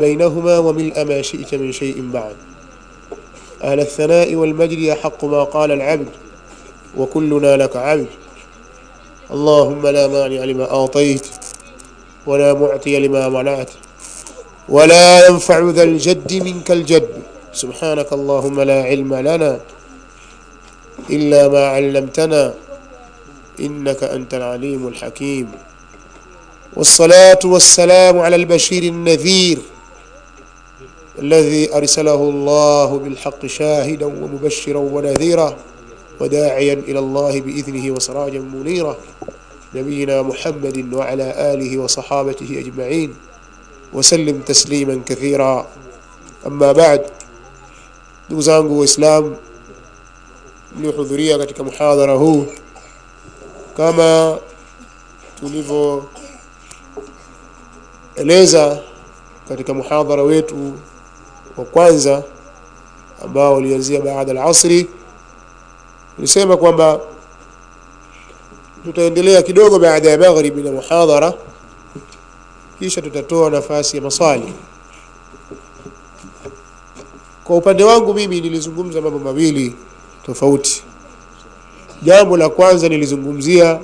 بينهما وملء ما شئت من شيء بعد. أهل الثناء والمجد يحق ما قال العبد وكلنا لك عبد. اللهم لا مانع لما أعطيت ولا معطي لما منعت ولا ينفع ذا الجد منك الجد. سبحانك اللهم لا علم لنا إلا ما علمتنا إنك أنت العليم الحكيم. والصلاة والسلام على البشير النذير الذي أرسله الله بالحق شاهدا ومبشرا ونذيرا وداعيا إلى الله بإذنه وسراجا منيرا. نبينا محمد وعلى آله وصحابته أجمعين. وسلم تسليما كثيرا. أما بعد ndugu zangu waislamu mliohudhuria katika muhadhara huu tulivyoeleza katika muhadhara wetu wa kwanza ambao ulianzia baada al-asri tulisema kwamba tutaendelea kidogo baada ya maghribi na muhadhara kisha tutatoa nafasi ya maswali. Kwa upande wangu mimi nilizungumza mambo mawili tofauti. Jambo la kwanza nilizungumzia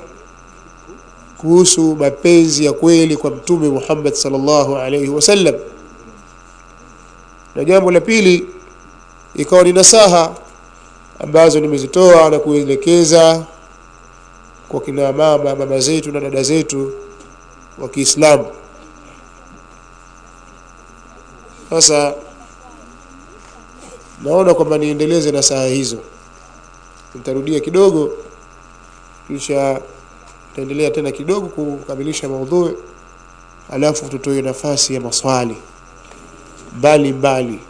kuhusu mapenzi ya kweli kwa mtume Muhammad sallallahu alaihi wasallam na jambo la pili ikawa ni nasaha ambazo nimezitoa na kuelekeza kwa kina mama mama zetu na dada zetu wa Kiislamu. Sasa naona kwamba niendeleze nasaha hizo. Nitarudia kidogo kisha tutaendelea tena kidogo kukamilisha maudhui alafu tutoe nafasi ya maswali mbali mbali.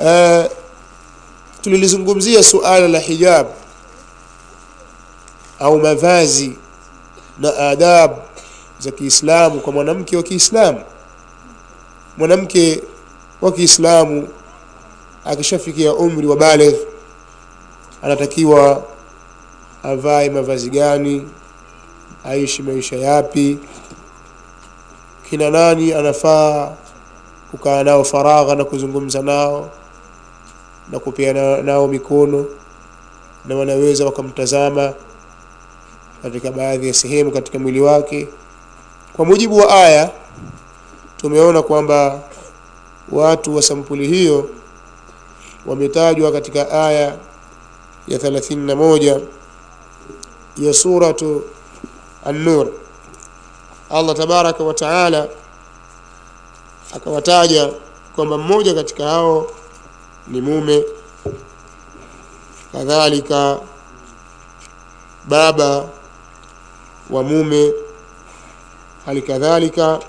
Uh, tulilizungumzia suala la hijab au mavazi na adabu za Kiislamu kwa mwanamke wa Kiislamu. Mwanamke wa Kiislamu akishafikia umri wa baligh anatakiwa avae mavazi gani? Aishi maisha yapi? Kina nani anafaa kukaa nao faragha na kuzungumza nao na kupeana nao mikono? Na wanaweza wakamtazama katika baadhi ya sehemu katika mwili wake? Kwa mujibu wa aya tumeona kwamba watu wa sampuli hiyo wametajwa katika aya ya 31 ya suratu an-nur. Allah tabaraka wa taala akawataja kwamba mmoja katika hao ni mume kadhalika baba wa mume hali kadhalika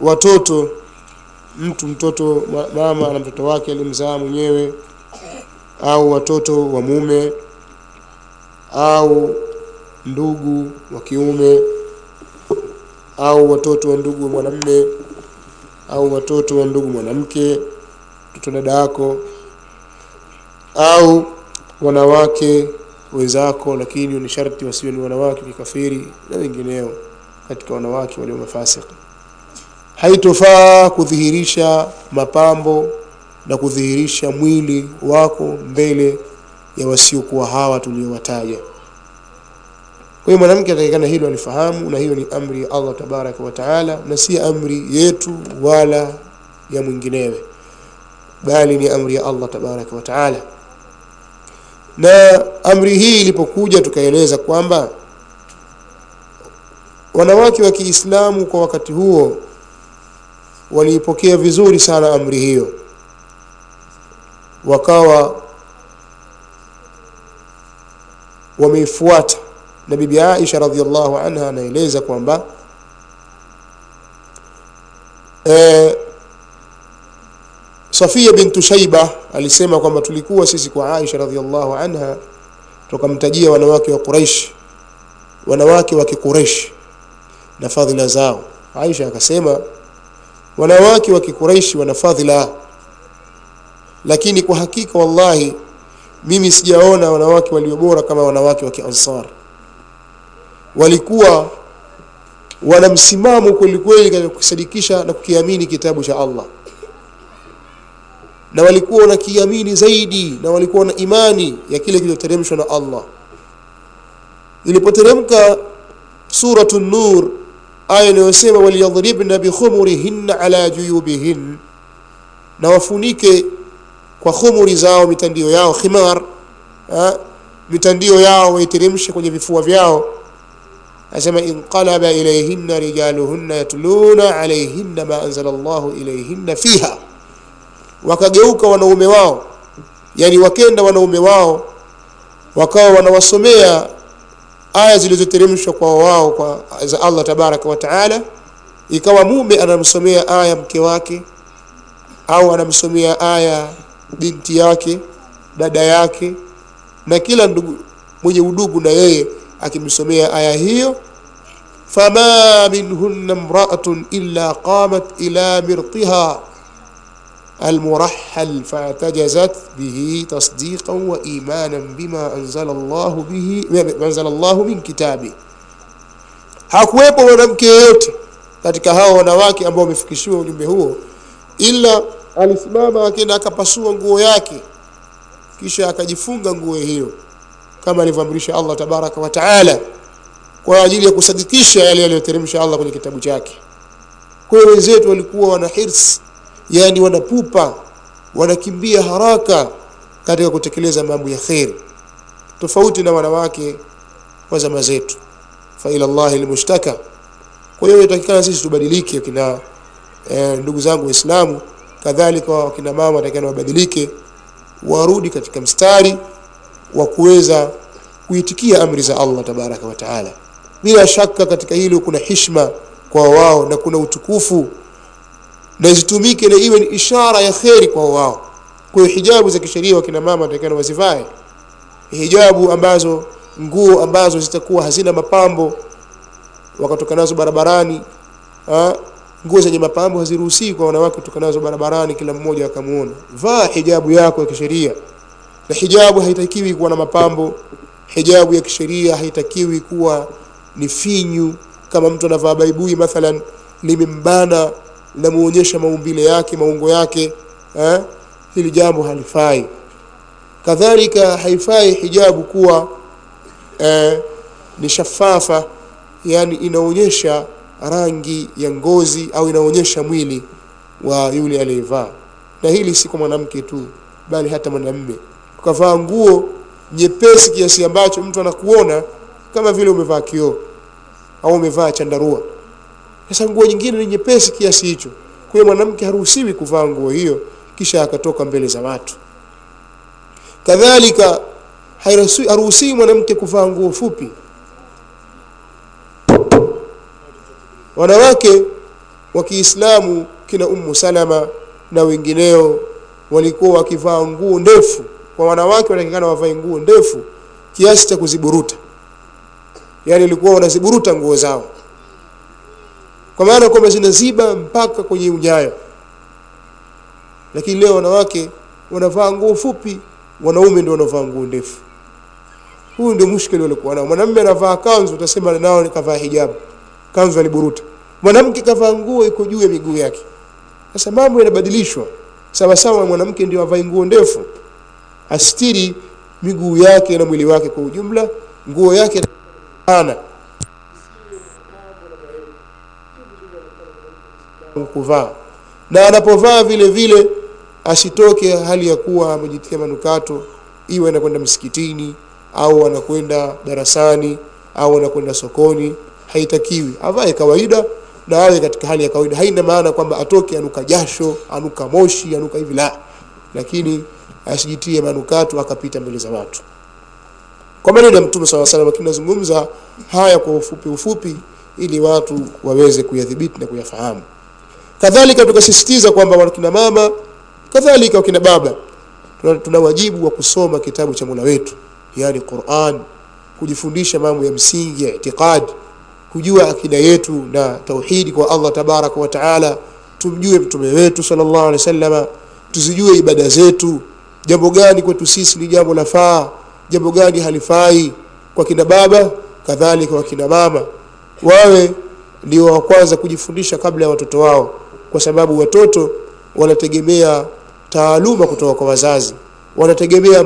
watoto mtu mtoto mama na mtoto wake alimzaa mwenyewe au watoto wa mume au ndugu wa kiume au watoto wa ndugu wa mwanamme au watoto wa ndugu mwanamke mtoto dada yako au wanawake wenzako lakini ni sharti wasiwe ni wanawake kikafiri na wengineo katika wanawake walio mafasiki haitofaa kudhihirisha mapambo na kudhihirisha mwili wako mbele ya wasiokuwa hawa tuliowataja. Kwa hiyo mwanamke atakikana hilo alifahamu na hiyo ni amri ya Allah tabaraka wa taala na si amri yetu wala ya mwinginewe bali ni amri ya Allah tabaraka wa taala. Na amri hii ilipokuja tukaeleza kwamba wanawake wa Kiislamu kwa wakati huo waliipokea vizuri sana amri hiyo. Wakawa wameifuata. Na bibi Aisha radhiallahu anha anaeleza kwamba e, Safia bintu Shaiba alisema kwamba tulikuwa sisi kwa Aisha radhiallahu anha tukamtajia wanawake wa Quraish wanawake wa Kiquraish na fadhila zao. Aisha akasema wanawake wa kikureishi wana fadhila. Lakini kwa hakika wallahi mimi sijaona wanawake waliobora kama wanawake wa kiansar. Walikuwa wana msimamo kwelikweli katika kukisadikisha na kukiamini kitabu cha allah. Na walikuwa wanakiamini zaidi na walikuwa na imani ya kile kilichoteremshwa na allah. Ilipoteremka suratu nur aya inayosema waliyadhribna bikhumurihinna ala juyubihin na wafunike kwa khumuri zao mitandio yao khimar ha? mitandio yao waiteremshe kwenye vifua vyao. Asema inqalaba ilayhinna rijaluhunna yatluna alayhinna ma anzala Allahu ilayhinna fiha. Wakageuka wanaume wao yani wakenda wanaume wao wakawa wanawasomea aya zilizoteremshwa kwa wao kwa za Allah tabaraka wa taala. Ikawa mume anamsomea aya mke wake au anamsomea aya binti yake dada yake na kila ndugu mwenye udugu na yeye akimsomea aya hiyo. Fama minhunna imra'atun illa qamat ila mirtiha المرحل فاعتجزت به تصديقا وإيمانا بما أنزل الله به ما أنزل الله من كتابه hakuwepo mwanamke yeyote katika hao wanawake ambao wamefikishiwa ujumbe huo ila alisimama akenda akapasua nguo yake kisha akajifunga nguo hiyo kama alivyoamrisha Allah tabaraka wa taala kwa ajili ya kusadikisha yale yaliyoteremsha Allah kwenye kitabu chake kwa hiyo wenzetu walikuwa wana hirs yani wanapupa wanakimbia haraka katika kutekeleza mambo ya kheri tofauti na wanawake wa zama zetu. Fa ila Allahi almushtaka. Kwa hiyo inatakikana sisi tubadilike kina e, ndugu zangu waislamu. Kadhalika wakina mama watakana wabadilike warudi katika mstari wa kuweza kuitikia amri za Allah tabaraka wa taala. Bila shaka katika hilo kuna hishma kwa wao na kuna utukufu na zitumike na iwe ni ishara ya kheri kwa wao. Kwa hiyo hijabu za kisheria wakina mama watakana wazivae. Hijabu ambazo nguo ambazo zitakuwa hazina mapambo wakatoka nazo barabarani ha? nguo zenye mapambo haziruhusiwi kwa wanawake kutoka nazo barabarani kila mmoja akamuona. Vaa hijabu yako ya kisheria. Na hijabu haitakiwi kuwa na mapambo. Hijabu ya kisheria haitakiwi kuwa ni finyu. Kama mtu anavaa baibui mathalan limembana linamuonyesha maumbile yake maungo yake eh? hili jambo halifai. Kadhalika haifai hijabu kuwa eh, ni shafafa yani inaonyesha rangi ya ngozi au inaonyesha mwili wa yule aliyevaa. Na hili si kwa mwanamke tu bali hata mwanamme ukavaa nguo nyepesi kiasi ambacho mtu anakuona kama vile umevaa kioo au umevaa chandarua sasa nguo nyingine ni nyepesi kiasi hicho. Kwa hiyo mwanamke haruhusiwi kuvaa nguo hiyo kisha akatoka mbele za watu. Kadhalika haruhusiwi mwanamke kuvaa nguo fupi. Wanawake wa Kiislamu kina Ummu Salama na wengineo walikuwa wakivaa nguo ndefu. Kwa wanawake wanatakikana wavae nguo ndefu kiasi cha kuziburuta. Yani walikuwa wanaziburuta nguo zao kwa maana kwamba zinaziba mpaka kwenye unyayo. Lakini leo wanawake wanavaa nguo fupi wanaume ndio wanavaa nguo ndefu. Huu ndio mushkeli walikuwa nao. Mwanamume anavaa kanzu utasema nao nikavaa hijabu. Kanzu aliburuta. Mwanamke kavaa nguo iko juu ya miguu yake. Sasa mambo yanabadilishwa. Sawa sawa mwanamke ndio avae nguo ndefu. Astiri miguu yake na mwili wake kwa ujumla nguo yake pana kuvaa. Na anapovaa vile vile asitoke hali ya kuwa amejitia manukato iwe anakwenda msikitini au anakwenda darasani au anakwenda sokoni haitakiwi. Avae kawaida na awe katika hali ya kawaida. Haina maana kwamba atoke anuka jasho anuka moshi anuka hivi la. Lakini asijitie manukato akapita mbele za watu. Kwa maneno ya mtume saw salam lakini nazungumza haya kwa ufupi ufupi ili watu waweze kuyadhibiti na kuyafahamu kadhalika tukasisitiza kwamba wakina mama kadhalika wakina baba tuna, wajibu wa kusoma kitabu cha Mola wetu yani Qur'an kujifundisha mambo ya msingi ya itikadi kujua akida yetu na tauhidi kwa Allah tabaraka wa taala tumjue mtume wetu sallallahu alaihi wasallama tuzijue ibada zetu jambo gani kwetu sisi ni jambo lafaa jambo gani halifai kwa kina baba kadhalika kwa kina mama. Wawe ndio wa kwanza kujifundisha kabla ya watoto wao kwa sababu watoto wanategemea taaluma kutoka kwa wazazi wanategemea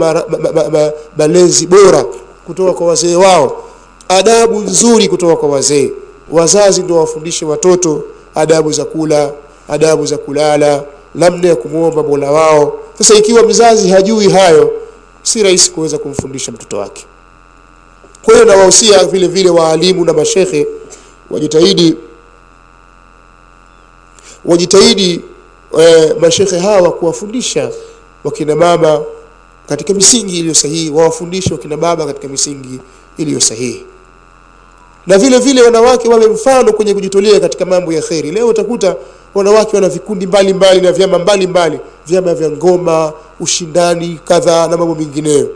malezi bora kutoka kwa wazee wao adabu nzuri kutoka kwa wazee. Wazazi ndio wafundishe watoto adabu za kula adabu za kulala namna ya kumwomba mola wao. Sasa ikiwa mzazi hajui hayo si rahisi kuweza kumfundisha mtoto wake. Kwa hiyo nawahusia vile vile waalimu na mashekhe wajitahidi wajitahidi e, mashekhe hawa kuwafundisha wakina mama katika misingi iliyo sahihi wawafundishe wakina baba katika misingi iliyo sahihi. Na vile vile wanawake wawe mfano kwenye kujitolea katika mambo ya kheri. Leo utakuta wanawake wana vikundi mbalimbali na vyama mbalimbali vyama vya ngoma ushindani kadhaa na mambo mengineyo.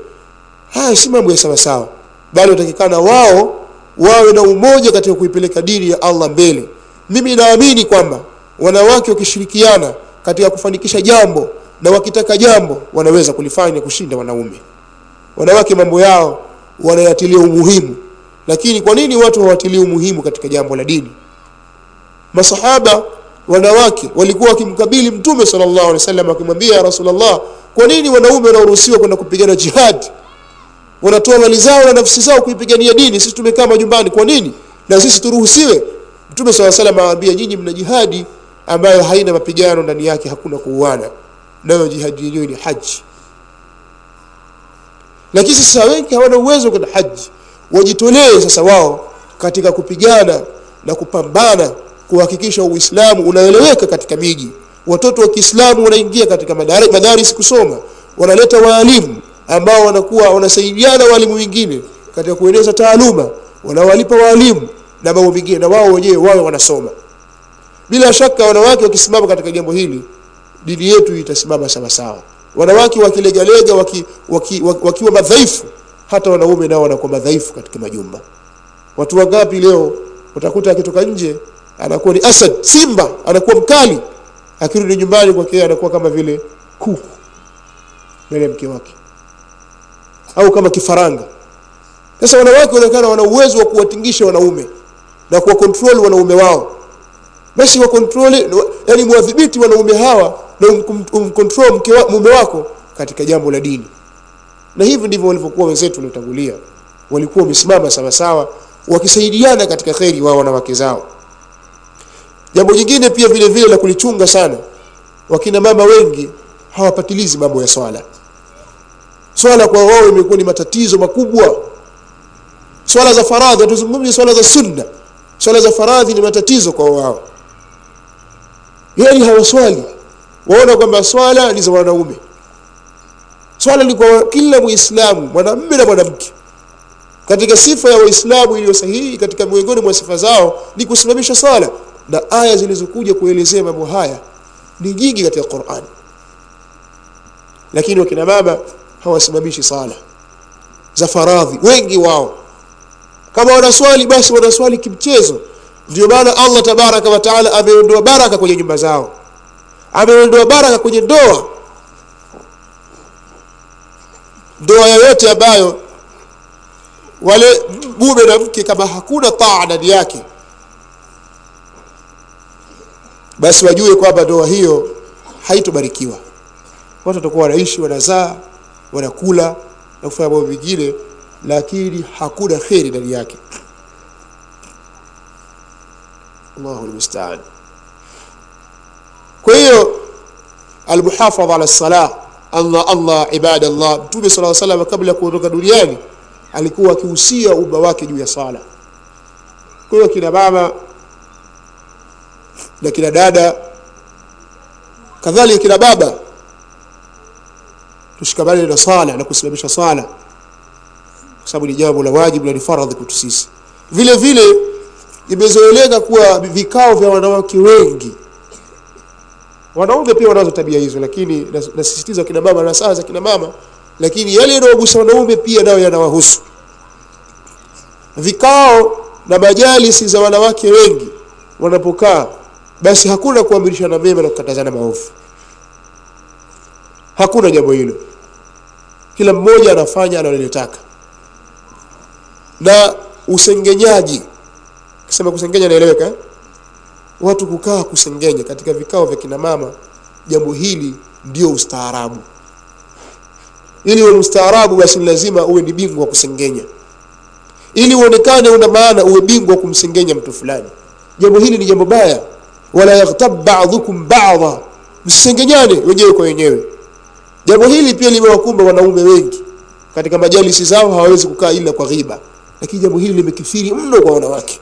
Haya si mambo ya sawasawa bali watakikana wao wawe na umoja katika kuipeleka dini ya allah mbele. Mimi naamini kwamba wanawake wakishirikiana katika kufanikisha jambo na wakitaka jambo wanaweza kulifanya kushinda wanaume. Wanawake mambo yao wanayatilia umuhimu. Lakini kwa nini watu hawatilii umuhimu katika jambo la dini? Masahaba wanawake walikuwa wakimkabili mtume sallallahu alaihi wasallam wakimwambia ya rasulullah kwa nini wanaume wanaoruhusiwa kwenda kupigana jihad? Wanatoa mali zao na nafsi zao kuipigania dini. Sisi tumekaa majumbani kwa nini? Na sisi turuhusiwe? Mtume saa salam awaambia nyinyi mna jihadi ambayo haina mapigano ndani yake hakuna kuuana. Nayo jihadi yenyewe ni haji lakini sasa wengi hawana uwezo kwenda haji wajitolee sasa wao katika kupigana na kupambana kuhakikisha uislamu unaeleweka katika miji. Watoto wa kiislamu wanaingia katika madari- madaris kusoma. Wanaleta waalimu ambao wanakuwa wanasaidiana walimu wengine katika kueneza taaluma. Wanawalipa waalimu na mambo mengine na wao wenyewe wawe wanasoma bila shaka wanawake wakisimama katika jambo hili dini yetu itasimama sawasawa wanawake wakilegalega waki, waki, waki, wakiwa madhaifu hata wanaume nao wanakuwa madhaifu katika majumba. Watu wangapi leo utakuta akitoka nje anakuwa ni asad simba anakuwa mkali akirudi nyumbani kwake anakuwa kama vile kuku mbele mke wake au kama kifaranga. Sasa wanawake wanaonekana wana uwezo wa kuwatingisha wanaume na kuwa control wanaume wao basi wa control yani mwadhibiti wanaume hawa na um- umcontrol mke mume wako katika jambo la dini. Na hivi ndivyo walivyokuwa wenzetu waliotangulia. Walikuwa wamesimama sawasawa wakisaidiana katika kheri wao wanawake zao. Jambo jingine pia vile vile la kulichunga sana wakina mama wengi hawapatilizi mambo ya swala. Swala kwa wao imekuwa ni matatizo makubwa. Swala za faradhi tuzungumzie swala za sunna. Swala za faradhi ni matatizo kwa wao yani hawaswali waona kwamba swala ni za wanaume. Swala ni kwa kila muislamu mwanamume na mwanamke. Katika sifa ya waislamu iliyo sahihi katika miongoni mwa sifa zao ni kusimamisha swala. Na aya zilizokuja kuelezea mambo haya ni nyingi katika qurani lakini wakina mama hawasimamishi sala za faradhi wengi wao. Kama wanaswali basi wanaswali kimchezo ndio maana allah tabaraka wataala ameondoa baraka kwenye nyumba zao. Ameondoa baraka kwenye ndoa. Ndoa yoyote ambayo wale mume na mke kama hakuna taa ndani yake basi wajue kwamba ndoa hiyo haitobarikiwa. Watu watakuwa wanaishi wanazaa wanakula na kufanya mambo mengine lakini hakuna kheri ndani yake allahu lmustaan kwa hiyo almuhafadha ala salah allah allah ibada mtume الله عليه kabla ya kuondoka duniani alikuwa akihusia umma wake juu ya sala. Kwa hiyo kina baba na kina dada kadhalika kina baba tushikamane na sala na kusimamisha sala. Kwa sababu ni jambo la wajibu na ni faradhi kwetu sisi. Vile vile imezoeleka kuwa vikao vya wanawake wengi. Wanaume pia wanazo tabia hizo lakini nasisitiza kina mama na saa za kina mama lakini yale yanayogusa wanaume pia nayo yanawahusu. Vikao na majalisi za wanawake wengi wanapokaa basi hakuna kuamrishana mema na kukatazana maovu. Hakuna jambo hilo. Kila mmoja anafanya analolitaka. Na usengenyaji kisema kusengenya naeleweka eh? watu kukaa kusengenya katika vikao vya kina mama jambo hili ndio ustaarabu. Ili uwe mstaarabu basi lazima uwe ni bingwa kusengenya. Ili uonekane una maana uwe bingwa kumsengenya mtu fulani. Jambo hili ni jambo baya. Wala yaghtab ba'dhukum ba'dha. Msisengenyane wenyewe kwa wenyewe. Jambo hili pia limewakumba wanaume wengi. Katika majalisi zao hawawezi kukaa ila kwa ghiba. Lakini jambo hili limekithiri mno kwa wanawake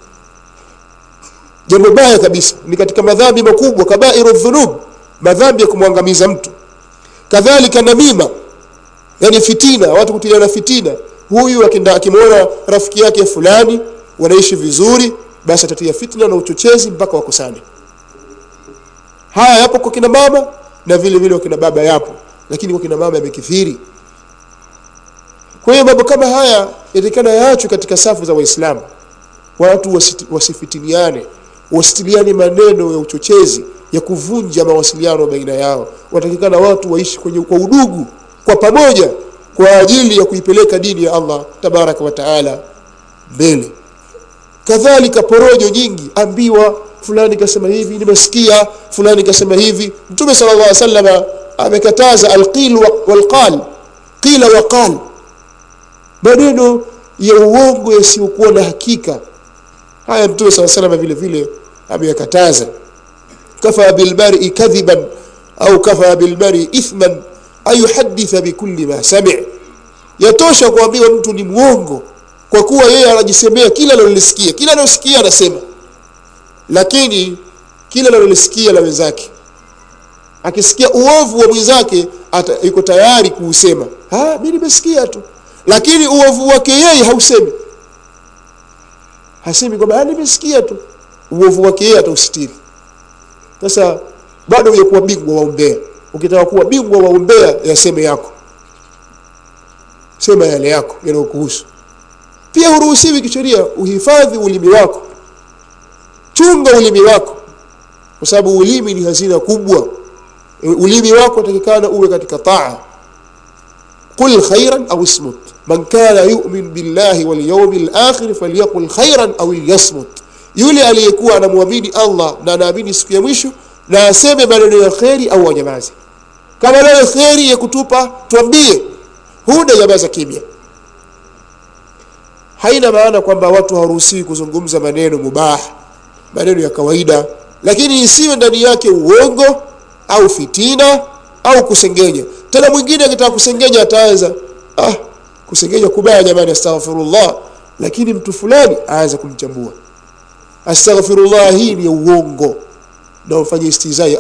jambo baya kabisa. Ni katika madhambi makubwa kabairu dhunub madhambi ya kumwangamiza mtu. Kadhalika namima yani fitina watu kutiliana fitina. Huyu akenda akimwona rafiki yake fulani wanaishi vizuri basi atatia fitna na uchochezi mpaka wakosane. Haya yapo kwa kina mama na vile vile kwa kina baba yapo. Lakini kwa kina mama yamekithiri. Kwa hiyo mambo kama haya yatakana yaachwe katika safu za waislamu. Watu wasifitiniane wasitiliane maneno ya uchochezi ya kuvunja mawasiliano baina yao. Watakikana watu waishi kwenye kwa udugu kwa pamoja kwa ajili ya kuipeleka dini ya Allah tabaraka wa taala mbele. Kadhalika porojo nyingi ambiwa fulani kasema hivi nimesikia fulani kasema hivi. Mtume sallallahu alaihi wasallam amekataza alqil wa- walqal qila waqal maneno ya uongo yasiyokuwa na hakika. Haya mtume sallallahu alaihi wasallam vile vile ameyakataza kafa bilbari kadhiban au kafa bilbari ithman ayuhaditha bikulli ma sami' yatosha kuambiwa mtu ni mwongo kwa kuwa yeye anajisemea kila analolisikia. Kila analosikia anasema. Lakini kila analolisikia la wenzake. Akisikia uovu wa mwenzake iko tayari kuusema. Ah nimesikia tu. Lakini uovu wake yeye hausemi. Hasemi kwamba ah nimesikia tu uovu wake yeye atausitiri sasa bado hujakuwa bingwa wa umbea ukitaka kuwa bingwa wa umbea yaseme yako. Sema yale yako yanayokuhusu. Pia huruhusiwi kisheria uhifadhi ulimi wako. Chunga ulimi wako. Kwa sababu ulimi ni hazina kubwa. E, ulimi wako utakikana uwe katika taa. Khairan au ismut. Man kana yu'min billahi wal yawmil akhir falyaqul khairan au yasmut yule aliyekuwa anamwamini Allah na anaamini siku ya mwisho na aseme maneno ya kheri au anyamaze. Kama leo kheri ya kutupa tuambie. Huna nyamaza kimya. Haina maana kwamba watu hawaruhusiwi kuzungumza maneno mubah maneno ya kawaida lakini isiwe ndani yake uongo au fitina au kusengenya. Tena mwingine akitaka kusengenya ataanza ah kusengenya kubaya jamani astaghfirullah. Lakini mtu fulani aanza kumchambua astaghfirullah hii ni uongo. Na ufanye istizai